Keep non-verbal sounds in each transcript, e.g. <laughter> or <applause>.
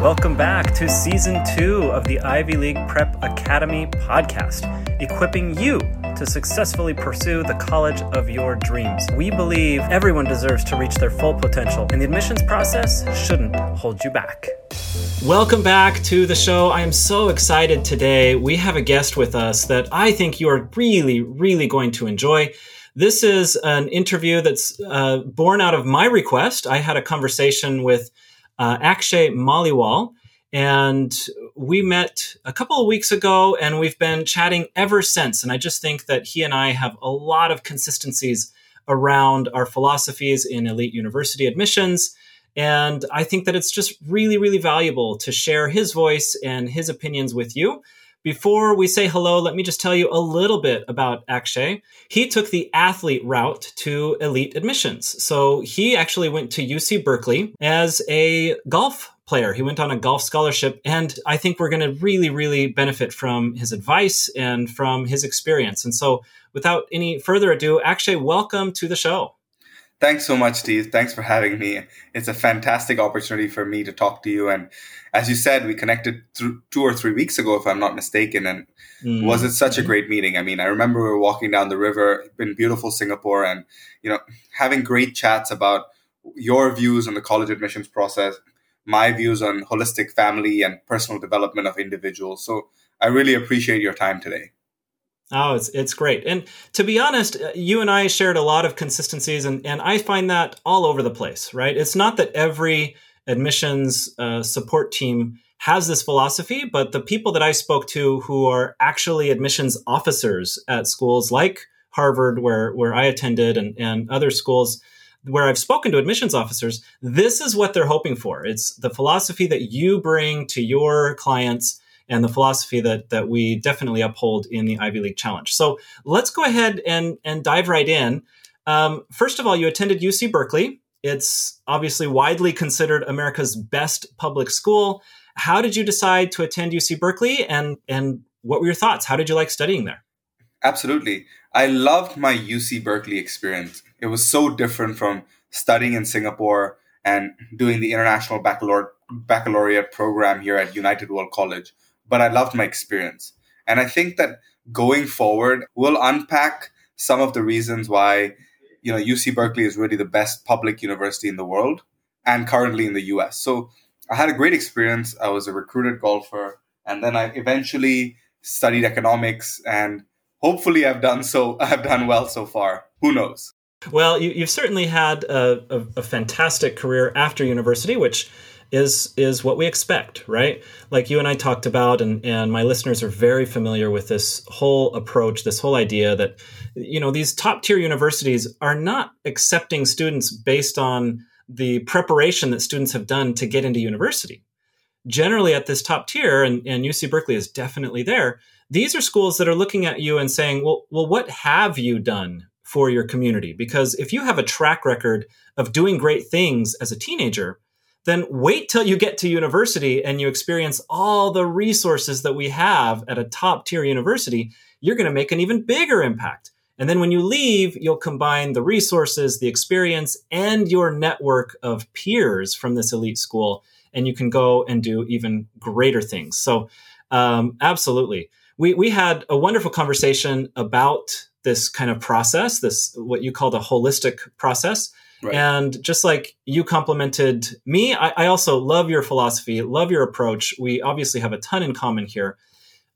Welcome back to season two of the Ivy League Prep Academy podcast, equipping you to successfully pursue the college of your dreams. We believe everyone deserves to reach their full potential, and the admissions process shouldn't hold you back. Welcome back to the show. I am so excited today. We have a guest with us that I think you are really, really going to enjoy. This is an interview that's uh, born out of my request. I had a conversation with uh, Akshay Maliwal, and we met a couple of weeks ago, and we've been chatting ever since. And I just think that he and I have a lot of consistencies around our philosophies in elite university admissions. And I think that it's just really, really valuable to share his voice and his opinions with you. Before we say hello, let me just tell you a little bit about Akshay. He took the athlete route to elite admissions. So he actually went to UC Berkeley as a golf player. He went on a golf scholarship, and I think we're going to really, really benefit from his advice and from his experience. And so, without any further ado, Akshay, welcome to the show. Thanks so much, Steve. Thanks for having me. It's a fantastic opportunity for me to talk to you. And as you said, we connected th- two or three weeks ago, if I'm not mistaken. And mm-hmm. was it such a great meeting? I mean, I remember we were walking down the river in beautiful Singapore and, you know, having great chats about your views on the college admissions process, my views on holistic family and personal development of individuals. So I really appreciate your time today. Oh, it's it's great. And to be honest, uh, you and I shared a lot of consistencies, and and I find that all over the place. Right? It's not that every admissions uh, support team has this philosophy, but the people that I spoke to who are actually admissions officers at schools like Harvard, where where I attended, and and other schools where I've spoken to admissions officers, this is what they're hoping for. It's the philosophy that you bring to your clients and the philosophy that that we definitely uphold in the Ivy League Challenge. So let's go ahead and and dive right in. Um, first of all, you attended UC Berkeley. It's obviously widely considered America's best public school. How did you decide to attend UC Berkeley, and and what were your thoughts? How did you like studying there? Absolutely, I loved my UC Berkeley experience. It was so different from studying in Singapore and doing the international baccalaureate baccalaureate program here at United World College but I loved my experience. And I think that going forward, we'll unpack some of the reasons why, you know, UC Berkeley is really the best public university in the world and currently in the US. So I had a great experience. I was a recruited golfer and then I eventually studied economics and hopefully I've done so <laughs> I've done well so far. Who knows? Well, you, have certainly had a, a, a fantastic career after university, which is is what we expect, right? Like you and I talked about, and and my listeners are very familiar with this whole approach, this whole idea that you know these top tier universities are not accepting students based on the preparation that students have done to get into university. Generally, at this top tier, and, and UC Berkeley is definitely there. These are schools that are looking at you and saying, "Well, well, what have you done for your community?" Because if you have a track record of doing great things as a teenager, then wait till you get to university and you experience all the resources that we have at a top tier university. You're going to make an even bigger impact. And then when you leave, you'll combine the resources, the experience, and your network of peers from this elite school, and you can go and do even greater things. So, um, absolutely. We, we had a wonderful conversation about this kind of process, this what you call the holistic process. Right. And just like you complimented me, I, I, also love your philosophy, love your approach. We obviously have a ton in common here.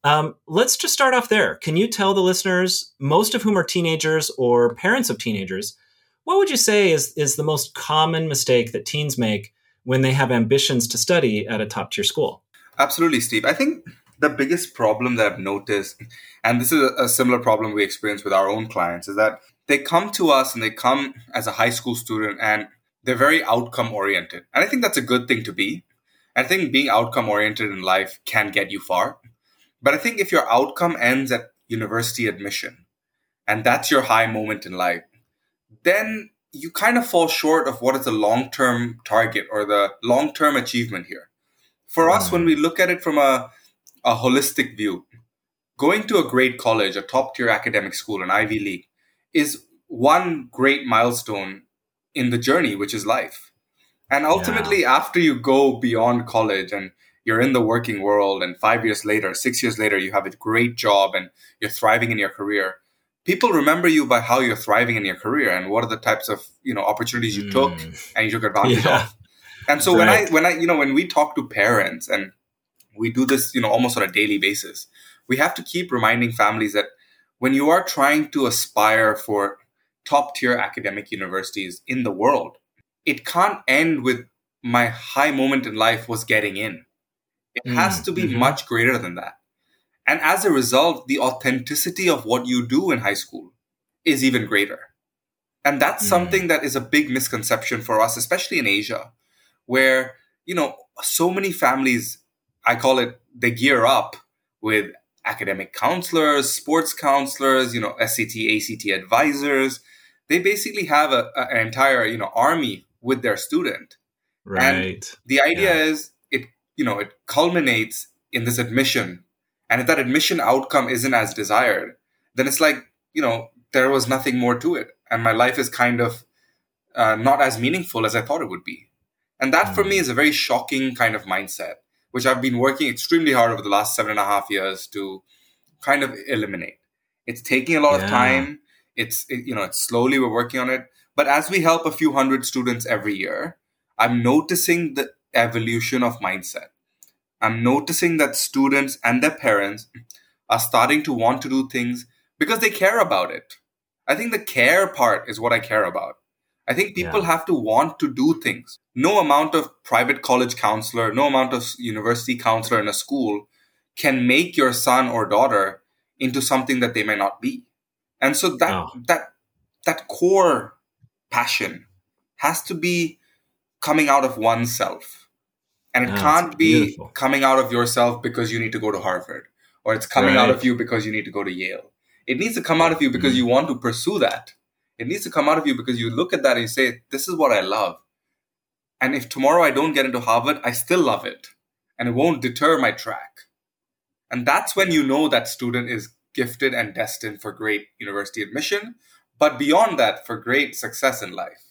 Um, let's just start off there. Can you tell the listeners, most of whom are teenagers or parents of teenagers, what would you say is, is the most common mistake that teens make when they have ambitions to study at a top tier school? Absolutely, Steve. I think the biggest problem that I've noticed, and this is a, similar problem we experience with our own clients, is that they come to us and they come as a high school student and they're very outcome oriented. And I think that's a good thing to be. I think being outcome oriented in life can get you far. But I think if your outcome ends at university admission and that's your high moment in life, then you kind of fall short of what is the long term target or the long term achievement here. For us, when we look at it from a, a holistic view, going to a great college, a top tier academic school, an Ivy League, is one great milestone in the journey, which is life. And ultimately, yeah. after you go beyond college and you're in the working world, and five years later, six years later, you have a great job and you're thriving in your career, people remember you by how you're thriving in your career and what are the types of you know opportunities you mm. took and you took advantage <laughs> yeah. of. And so right. when I when I you know when we talk to parents and we do this you know almost on a daily basis, we have to keep reminding families that when you are trying to aspire for top tier academic universities in the world, it can't end with my high moment in life was getting in. It mm, has to be mm-hmm. much greater than that. And as a result, the authenticity of what you do in high school is even greater. And that's mm. something that is a big misconception for us, especially in Asia, where, you know, so many families, I call it, they gear up with academic counselors, sports counselors, you know, SAT, ACT advisors. They basically have a, a, an entire, you know, army with their student. Right. And the idea yeah. is it, you know, it culminates in this admission. And if that admission outcome isn't as desired, then it's like, you know, there was nothing more to it. And my life is kind of uh, not as meaningful as I thought it would be. And that mm. for me is a very shocking kind of mindset, which I've been working extremely hard over the last seven and a half years to kind of eliminate. It's taking a lot yeah. of time. It's, it, you know, it's slowly we're working on it. But as we help a few hundred students every year, I'm noticing the evolution of mindset. I'm noticing that students and their parents are starting to want to do things because they care about it. I think the care part is what I care about. I think people yeah. have to want to do things. No amount of private college counselor, no amount of university counselor in a school can make your son or daughter into something that they may not be. And so that oh. that that core passion has to be coming out of oneself. And it oh, can't be coming out of yourself because you need to go to Harvard or it's coming right. out of you because you need to go to Yale. It needs to come out of you because mm. you want to pursue that. It needs to come out of you because you look at that and you say, This is what I love. And if tomorrow I don't get into Harvard, I still love it. And it won't deter my track. And that's when you know that student is gifted and destined for great university admission, but beyond that, for great success in life.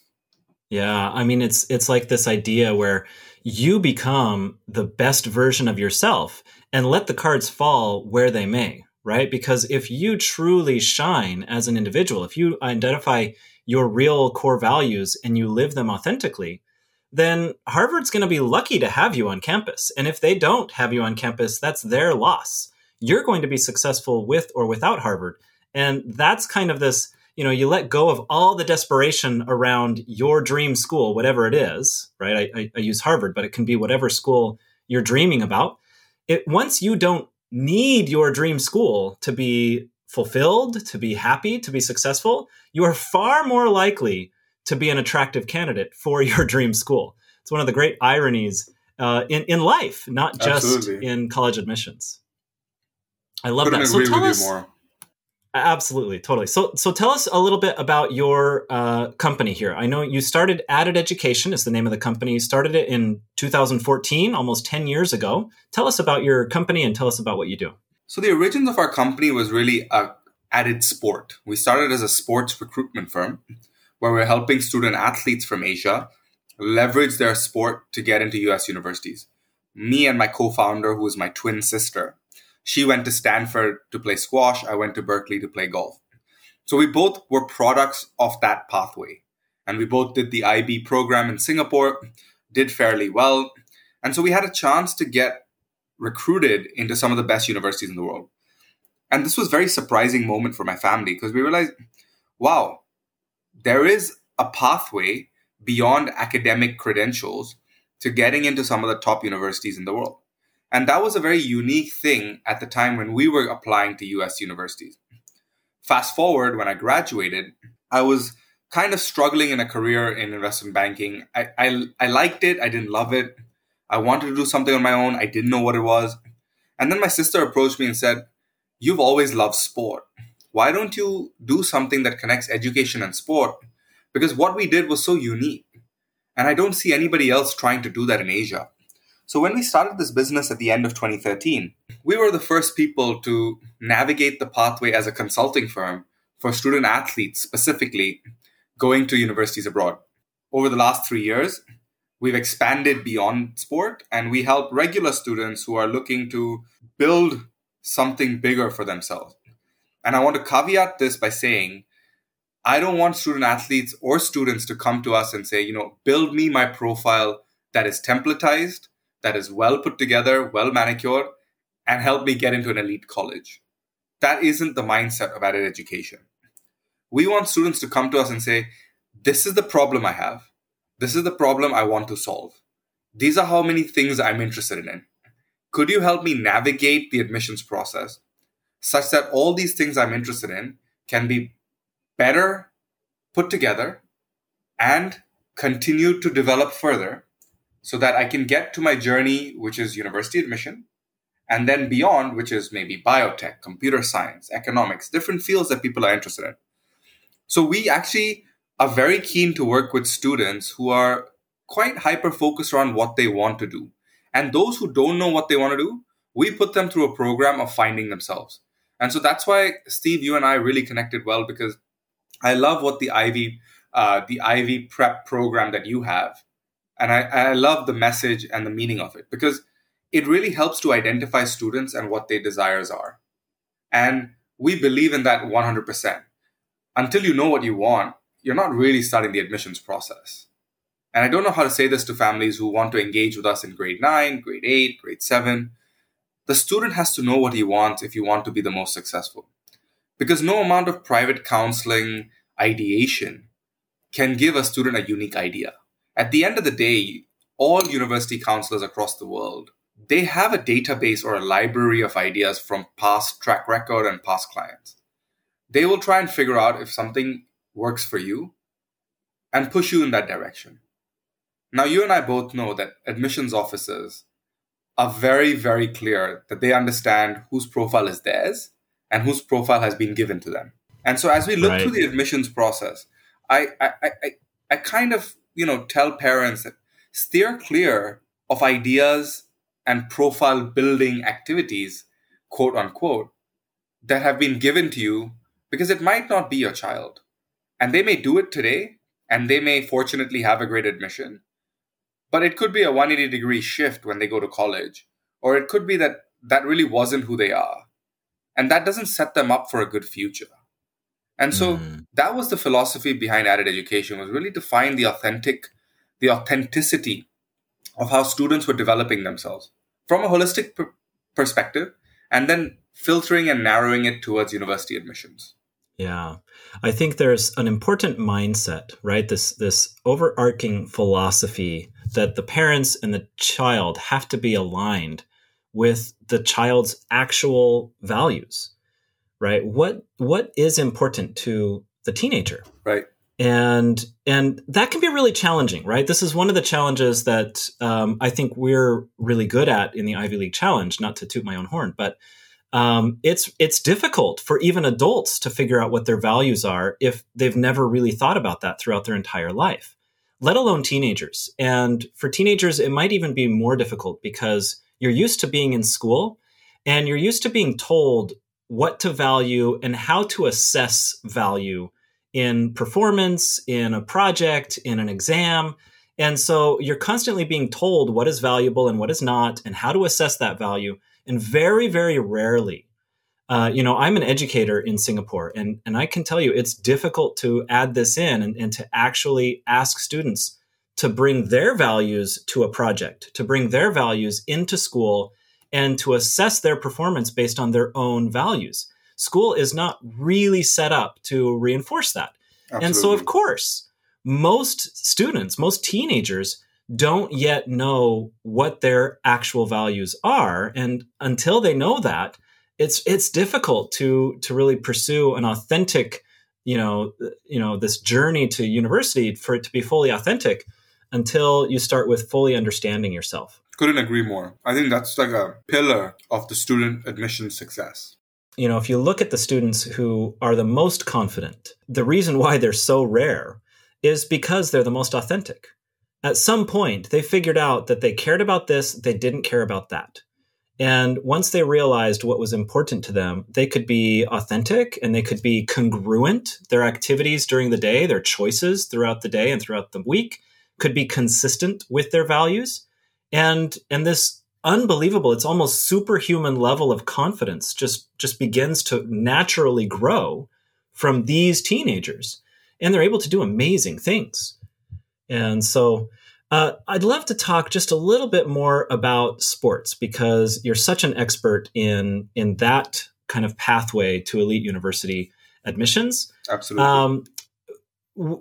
Yeah, I mean it's it's like this idea where you become the best version of yourself and let the cards fall where they may, right? Because if you truly shine as an individual, if you identify your real core values and you live them authentically, then Harvard's going to be lucky to have you on campus. And if they don't have you on campus, that's their loss. You're going to be successful with or without Harvard. And that's kind of this, you know, you let go of all the desperation around your dream school, whatever it is, right? I, I, I use Harvard, but it can be whatever school you're dreaming about. It once you don't need your dream school to be fulfilled, to be happy, to be successful, you are far more likely to be an attractive candidate for <laughs> your dream school. It's one of the great ironies uh, in in life, not just Absolutely. in college admissions. I love Couldn't that. So tell us more. Absolutely, totally. So, so tell us a little bit about your uh, company here. I know you started Added Education is the name of the company. You started it in 2014, almost 10 years ago. Tell us about your company and tell us about what you do. So, the origins of our company was really a added sport. We started as a sports recruitment firm where we're helping student athletes from Asia leverage their sport to get into US universities. Me and my co founder, who is my twin sister, she went to Stanford to play squash. I went to Berkeley to play golf. So we both were products of that pathway. And we both did the IB program in Singapore, did fairly well. And so we had a chance to get recruited into some of the best universities in the world. And this was a very surprising moment for my family because we realized, wow, there is a pathway beyond academic credentials to getting into some of the top universities in the world. And that was a very unique thing at the time when we were applying to US universities. Fast forward, when I graduated, I was kind of struggling in a career in investment banking. I, I, I liked it, I didn't love it. I wanted to do something on my own, I didn't know what it was. And then my sister approached me and said, You've always loved sport why don't you do something that connects education and sport? Because what we did was so unique. And I don't see anybody else trying to do that in Asia. So when we started this business at the end of 2013, we were the first people to navigate the pathway as a consulting firm for student athletes specifically going to universities abroad. Over the last three years, we've expanded beyond sport and we help regular students who are looking to build something bigger for themselves. And I want to caveat this by saying, I don't want student athletes or students to come to us and say, you know, build me my profile that is templatized, that is well put together, well manicured, and help me get into an elite college. That isn't the mindset of added education. We want students to come to us and say, this is the problem I have. This is the problem I want to solve. These are how many things I'm interested in. Could you help me navigate the admissions process such that all these things I'm interested in can be better put together and continue to develop further so that I can get to my journey, which is university admission, and then beyond, which is maybe biotech, computer science, economics, different fields that people are interested in. So we actually are very keen to work with students who are quite hyper focused around what they want to do. And those who don't know what they want to do, we put them through a program of finding themselves. And so that's why Steve, you and I really connected well because I love what the Ivy, uh, the Ivy prep program that you have, and I, I love the message and the meaning of it because it really helps to identify students and what their desires are, and we believe in that 100%. Until you know what you want, you're not really starting the admissions process. And I don't know how to say this to families who want to engage with us in grade 9, grade 8, grade 7. The student has to know what he wants if you want to be the most successful. Because no amount of private counseling, ideation can give a student a unique idea. At the end of the day, all university counselors across the world, they have a database or a library of ideas from past track record and past clients. They will try and figure out if something works for you and push you in that direction. Now, you and I both know that admissions officers are very, very clear that they understand whose profile is theirs and whose profile has been given to them. And so, as we look right. through the admissions process, I, I, I, I kind of, you know, tell parents that steer clear of ideas and profile building activities, quote unquote, that have been given to you because it might not be your child. And they may do it today, and they may fortunately have a great admission. But it could be a 180 degree shift when they go to college, or it could be that that really wasn't who they are. And that doesn't set them up for a good future. And so mm. that was the philosophy behind added education was really to find the authentic, the authenticity of how students were developing themselves from a holistic per- perspective, and then filtering and narrowing it towards university admissions. Yeah. I think there's an important mindset, right? This this overarching philosophy that the parents and the child have to be aligned with the child's actual values. Right? What what is important to the teenager? Right. And and that can be really challenging, right? This is one of the challenges that um, I think we're really good at in the Ivy League Challenge. Not to toot my own horn, but um, it's it's difficult for even adults to figure out what their values are if they've never really thought about that throughout their entire life, let alone teenagers. And for teenagers, it might even be more difficult because you're used to being in school and you're used to being told what to value and how to assess value in performance, in a project, in an exam. And so you're constantly being told what is valuable and what is not, and how to assess that value. And very, very rarely, uh, you know, I'm an educator in Singapore, and, and I can tell you it's difficult to add this in and, and to actually ask students to bring their values to a project, to bring their values into school, and to assess their performance based on their own values. School is not really set up to reinforce that. Absolutely. And so, of course, most students, most teenagers don't yet know what their actual values are. And until they know that it's it's difficult to to really pursue an authentic you know you know this journey to university for it to be fully authentic until you start with fully understanding yourself. Couldn't agree more. I think that's like a pillar of the student admission success. You know if you look at the students who are the most confident the reason why they're so rare is because they're the most authentic at some point they figured out that they cared about this, they didn't care about that. And once they realized what was important to them, they could be authentic and they could be congruent. Their activities during the day, their choices throughout the day and throughout the week could be consistent with their values and and this unbelievable it's almost superhuman level of confidence just just begins to naturally grow from these teenagers and they're able to do amazing things and so uh, I'd love to talk just a little bit more about sports because you're such an expert in in that kind of pathway to elite university admissions. Absolutely. Um,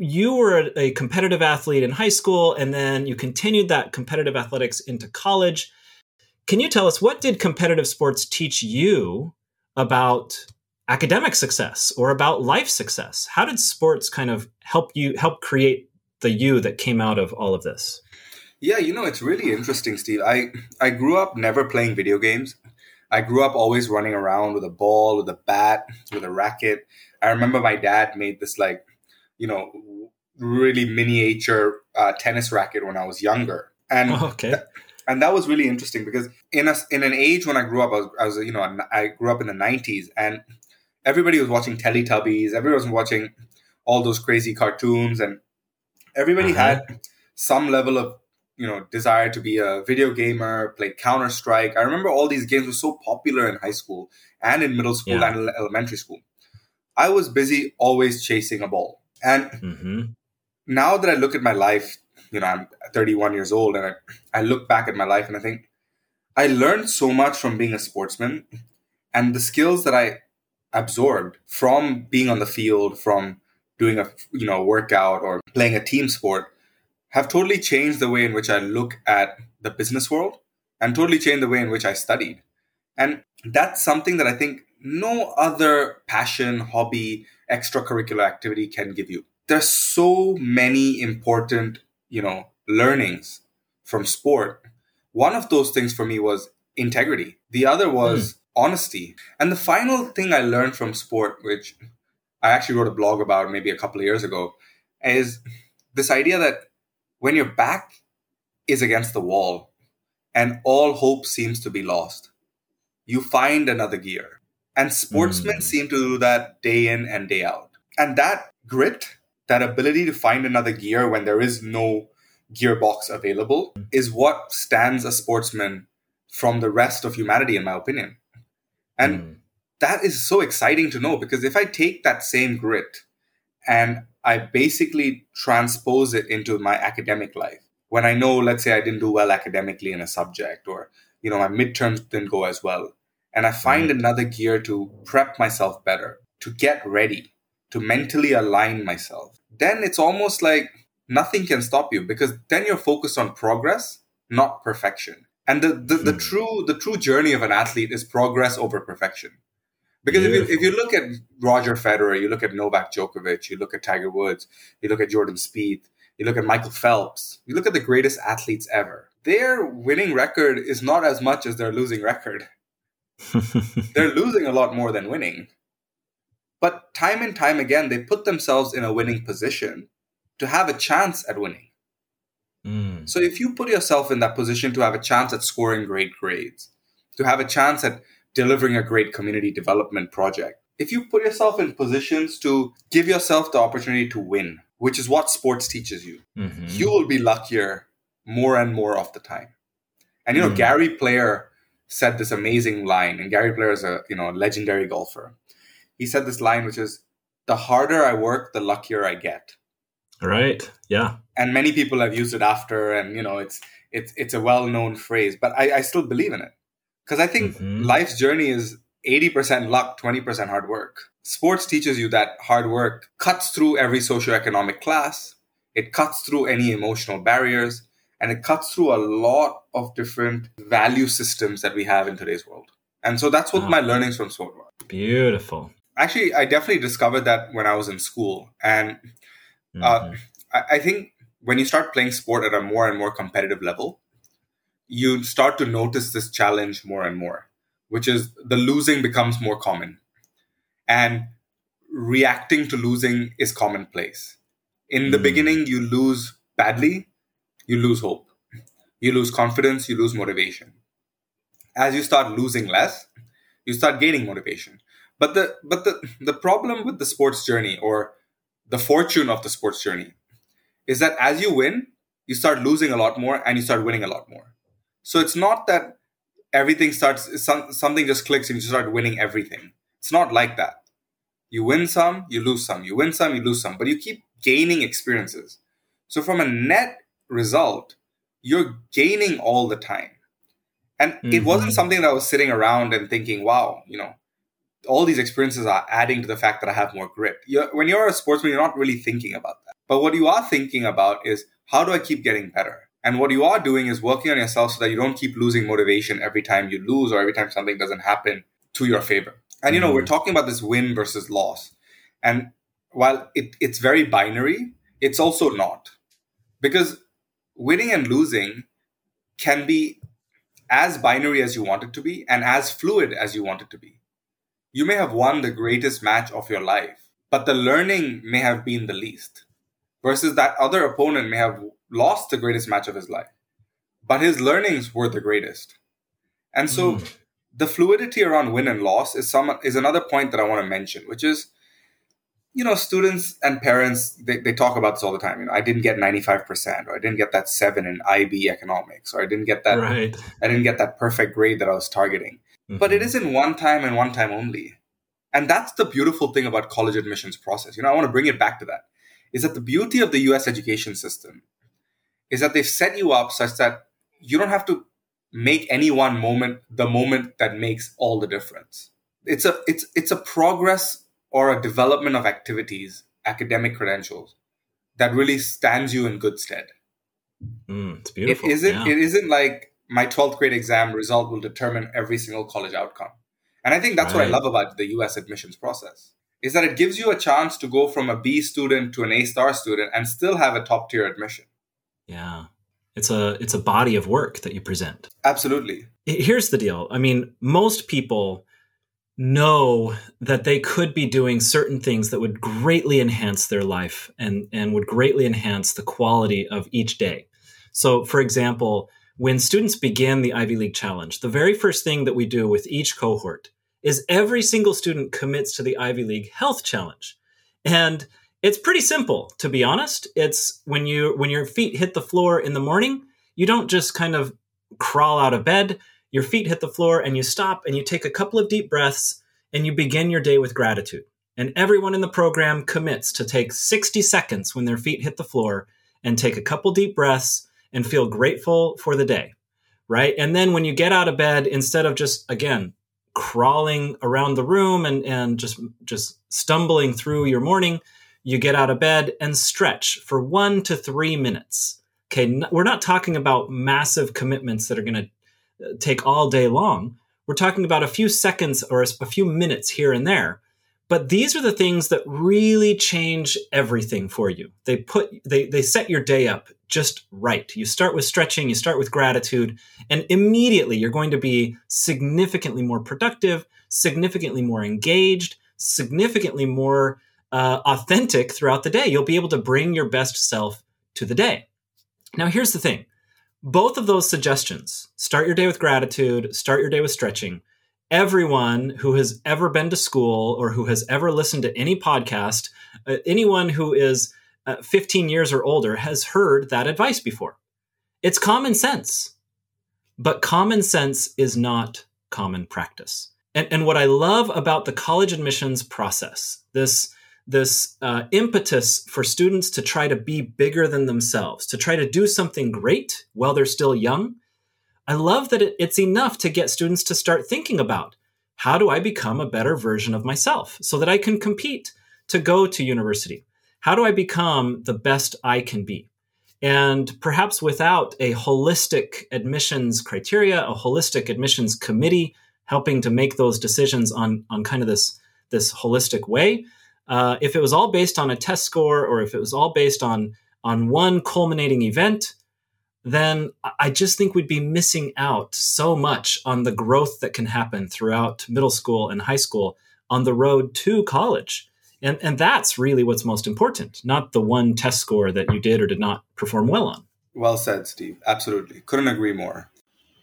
you were a competitive athlete in high school, and then you continued that competitive athletics into college. Can you tell us what did competitive sports teach you about academic success or about life success? How did sports kind of help you help create the you that came out of all of this? Yeah, you know, it's really interesting, Steve. I I grew up never playing video games. I grew up always running around with a ball, with a bat, with a racket. I remember my dad made this like, you know, really miniature uh, tennis racket when I was younger, and oh, okay. Th- and that was really interesting because in a in an age when I grew up, I was, I was you know I grew up in the '90s, and everybody was watching Teletubbies, everybody was watching all those crazy cartoons, and everybody uh-huh. had some level of you know desire to be a video gamer play counter strike i remember all these games were so popular in high school and in middle school yeah. and elementary school i was busy always chasing a ball and mm-hmm. now that i look at my life you know i'm 31 years old and I, I look back at my life and i think i learned so much from being a sportsman and the skills that i absorbed from being on the field from doing a you know workout or playing a team sport have totally changed the way in which I look at the business world and totally changed the way in which I studied. And that's something that I think no other passion, hobby, extracurricular activity can give you. There's so many important, you know, learnings from sport. One of those things for me was integrity. The other was mm. honesty. And the final thing I learned from sport, which I actually wrote a blog about maybe a couple of years ago, is this idea that when your back is against the wall and all hope seems to be lost, you find another gear. And sportsmen mm. seem to do that day in and day out. And that grit, that ability to find another gear when there is no gearbox available, is what stands a sportsman from the rest of humanity, in my opinion. And mm. That is so exciting to know because if I take that same grit and I basically transpose it into my academic life. When I know, let's say I didn't do well academically in a subject or, you know, my midterms didn't go as well. And I find another gear to prep myself better, to get ready, to mentally align myself. Then it's almost like nothing can stop you because then you're focused on progress, not perfection. And the, the, the hmm. true the true journey of an athlete is progress over perfection. Because if you, if you look at Roger Federer, you look at Novak Djokovic, you look at Tiger Woods, you look at Jordan Spieth, you look at Michael Phelps, you look at the greatest athletes ever. Their winning record is not as much as their losing record. <laughs> They're losing a lot more than winning. But time and time again, they put themselves in a winning position to have a chance at winning. Mm. So if you put yourself in that position to have a chance at scoring great grades, to have a chance at delivering a great community development project. If you put yourself in positions to give yourself the opportunity to win, which is what sports teaches you, mm-hmm. you will be luckier more and more of the time. And you know, mm. Gary Player said this amazing line, and Gary Player is a you know legendary golfer. He said this line, which is, "The harder I work, the luckier I get." Right. Yeah. And many people have used it after, and you know, it's it's it's a well known phrase, but I, I still believe in it. Because I think mm-hmm. life's journey is 80% luck, 20% hard work. Sports teaches you that hard work cuts through every socioeconomic class, it cuts through any emotional barriers, and it cuts through a lot of different value systems that we have in today's world. And so that's what oh. my learnings from sport were. Beautiful. Actually, I definitely discovered that when I was in school. And uh, mm-hmm. I, I think when you start playing sport at a more and more competitive level, you start to notice this challenge more and more, which is the losing becomes more common. And reacting to losing is commonplace. In the mm. beginning, you lose badly, you lose hope, you lose confidence, you lose motivation. As you start losing less, you start gaining motivation. But the but the, the problem with the sports journey or the fortune of the sports journey is that as you win, you start losing a lot more and you start winning a lot more. So it's not that everything starts, something just clicks and you start winning everything. It's not like that. You win some, you lose some. You win some, you lose some. But you keep gaining experiences. So from a net result, you're gaining all the time. And mm-hmm. it wasn't something that I was sitting around and thinking, wow, you know, all these experiences are adding to the fact that I have more grit. You're, when you're a sportsman, you're not really thinking about that. But what you are thinking about is how do I keep getting better? And what you are doing is working on yourself so that you don't keep losing motivation every time you lose or every time something doesn't happen to your favor. And you know, mm-hmm. we're talking about this win versus loss. And while it, it's very binary, it's also not. Because winning and losing can be as binary as you want it to be and as fluid as you want it to be. You may have won the greatest match of your life, but the learning may have been the least. Versus that other opponent may have lost the greatest match of his life, but his learnings were the greatest. And so mm. the fluidity around win and loss is some is another point that I want to mention, which is you know, students and parents, they, they talk about this all the time. You know, I didn't get 95% or I didn't get that seven in IB economics or I didn't get that, right. I didn't get that perfect grade that I was targeting. Mm-hmm. But it isn't one time and one time only. And that's the beautiful thing about college admissions process. You know, I want to bring it back to that is that the beauty of the US education system is that they've set you up such that you don't have to make any one moment the moment that makes all the difference. It's a it's it's a progress or a development of activities, academic credentials that really stands you in good stead. Mm, it's beautiful. It isn't. Yeah. It isn't like my twelfth grade exam result will determine every single college outcome. And I think that's right. what I love about the U.S. admissions process is that it gives you a chance to go from a B student to an A star student and still have a top tier admission. Yeah. It's a it's a body of work that you present. Absolutely. Here's the deal. I mean, most people know that they could be doing certain things that would greatly enhance their life and, and would greatly enhance the quality of each day. So, for example, when students begin the Ivy League Challenge, the very first thing that we do with each cohort is every single student commits to the Ivy League Health Challenge. And it's pretty simple, to be honest. It's when you when your feet hit the floor in the morning, you don't just kind of crawl out of bed your feet hit the floor and you stop and you take a couple of deep breaths and you begin your day with gratitude. And everyone in the program commits to take 60 seconds when their feet hit the floor and take a couple deep breaths and feel grateful for the day. Right. And then when you get out of bed, instead of just, again, crawling around the room and, and just, just stumbling through your morning, you get out of bed and stretch for one to three minutes. Okay. We're not talking about massive commitments that are going to uh, take all day long. We're talking about a few seconds or a few minutes here and there. But these are the things that really change everything for you. They put they they set your day up just right. You start with stretching, you start with gratitude, and immediately you're going to be significantly more productive, significantly more engaged, significantly more uh, authentic throughout the day. You'll be able to bring your best self to the day. Now, here's the thing both of those suggestions start your day with gratitude, start your day with stretching. Everyone who has ever been to school or who has ever listened to any podcast, uh, anyone who is uh, 15 years or older has heard that advice before. It's common sense, but common sense is not common practice. And, and what I love about the college admissions process, this this uh, impetus for students to try to be bigger than themselves, to try to do something great while they're still young. I love that it, it's enough to get students to start thinking about how do I become a better version of myself so that I can compete to go to university? How do I become the best I can be? And perhaps without a holistic admissions criteria, a holistic admissions committee helping to make those decisions on, on kind of this, this holistic way, uh, if it was all based on a test score or if it was all based on on one culminating event, then I just think we'd be missing out so much on the growth that can happen throughout middle school and high school on the road to college. And, and that's really what's most important, not the one test score that you did or did not perform well on. Well said, Steve. Absolutely. Couldn't agree more.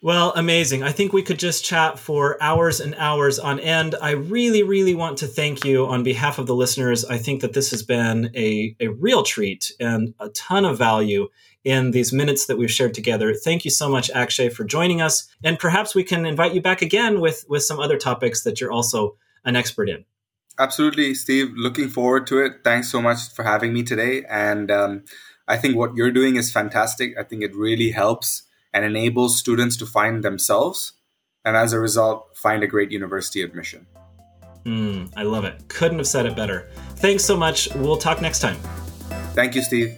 Well, amazing. I think we could just chat for hours and hours on end. I really, really want to thank you on behalf of the listeners. I think that this has been a, a real treat and a ton of value in these minutes that we've shared together. Thank you so much, Akshay, for joining us. And perhaps we can invite you back again with, with some other topics that you're also an expert in. Absolutely, Steve. Looking forward to it. Thanks so much for having me today. And um, I think what you're doing is fantastic. I think it really helps and enables students to find themselves and as a result, find a great university admission. Mm, I love it. Couldn't have said it better. Thanks so much. We'll talk next time. Thank you, Steve.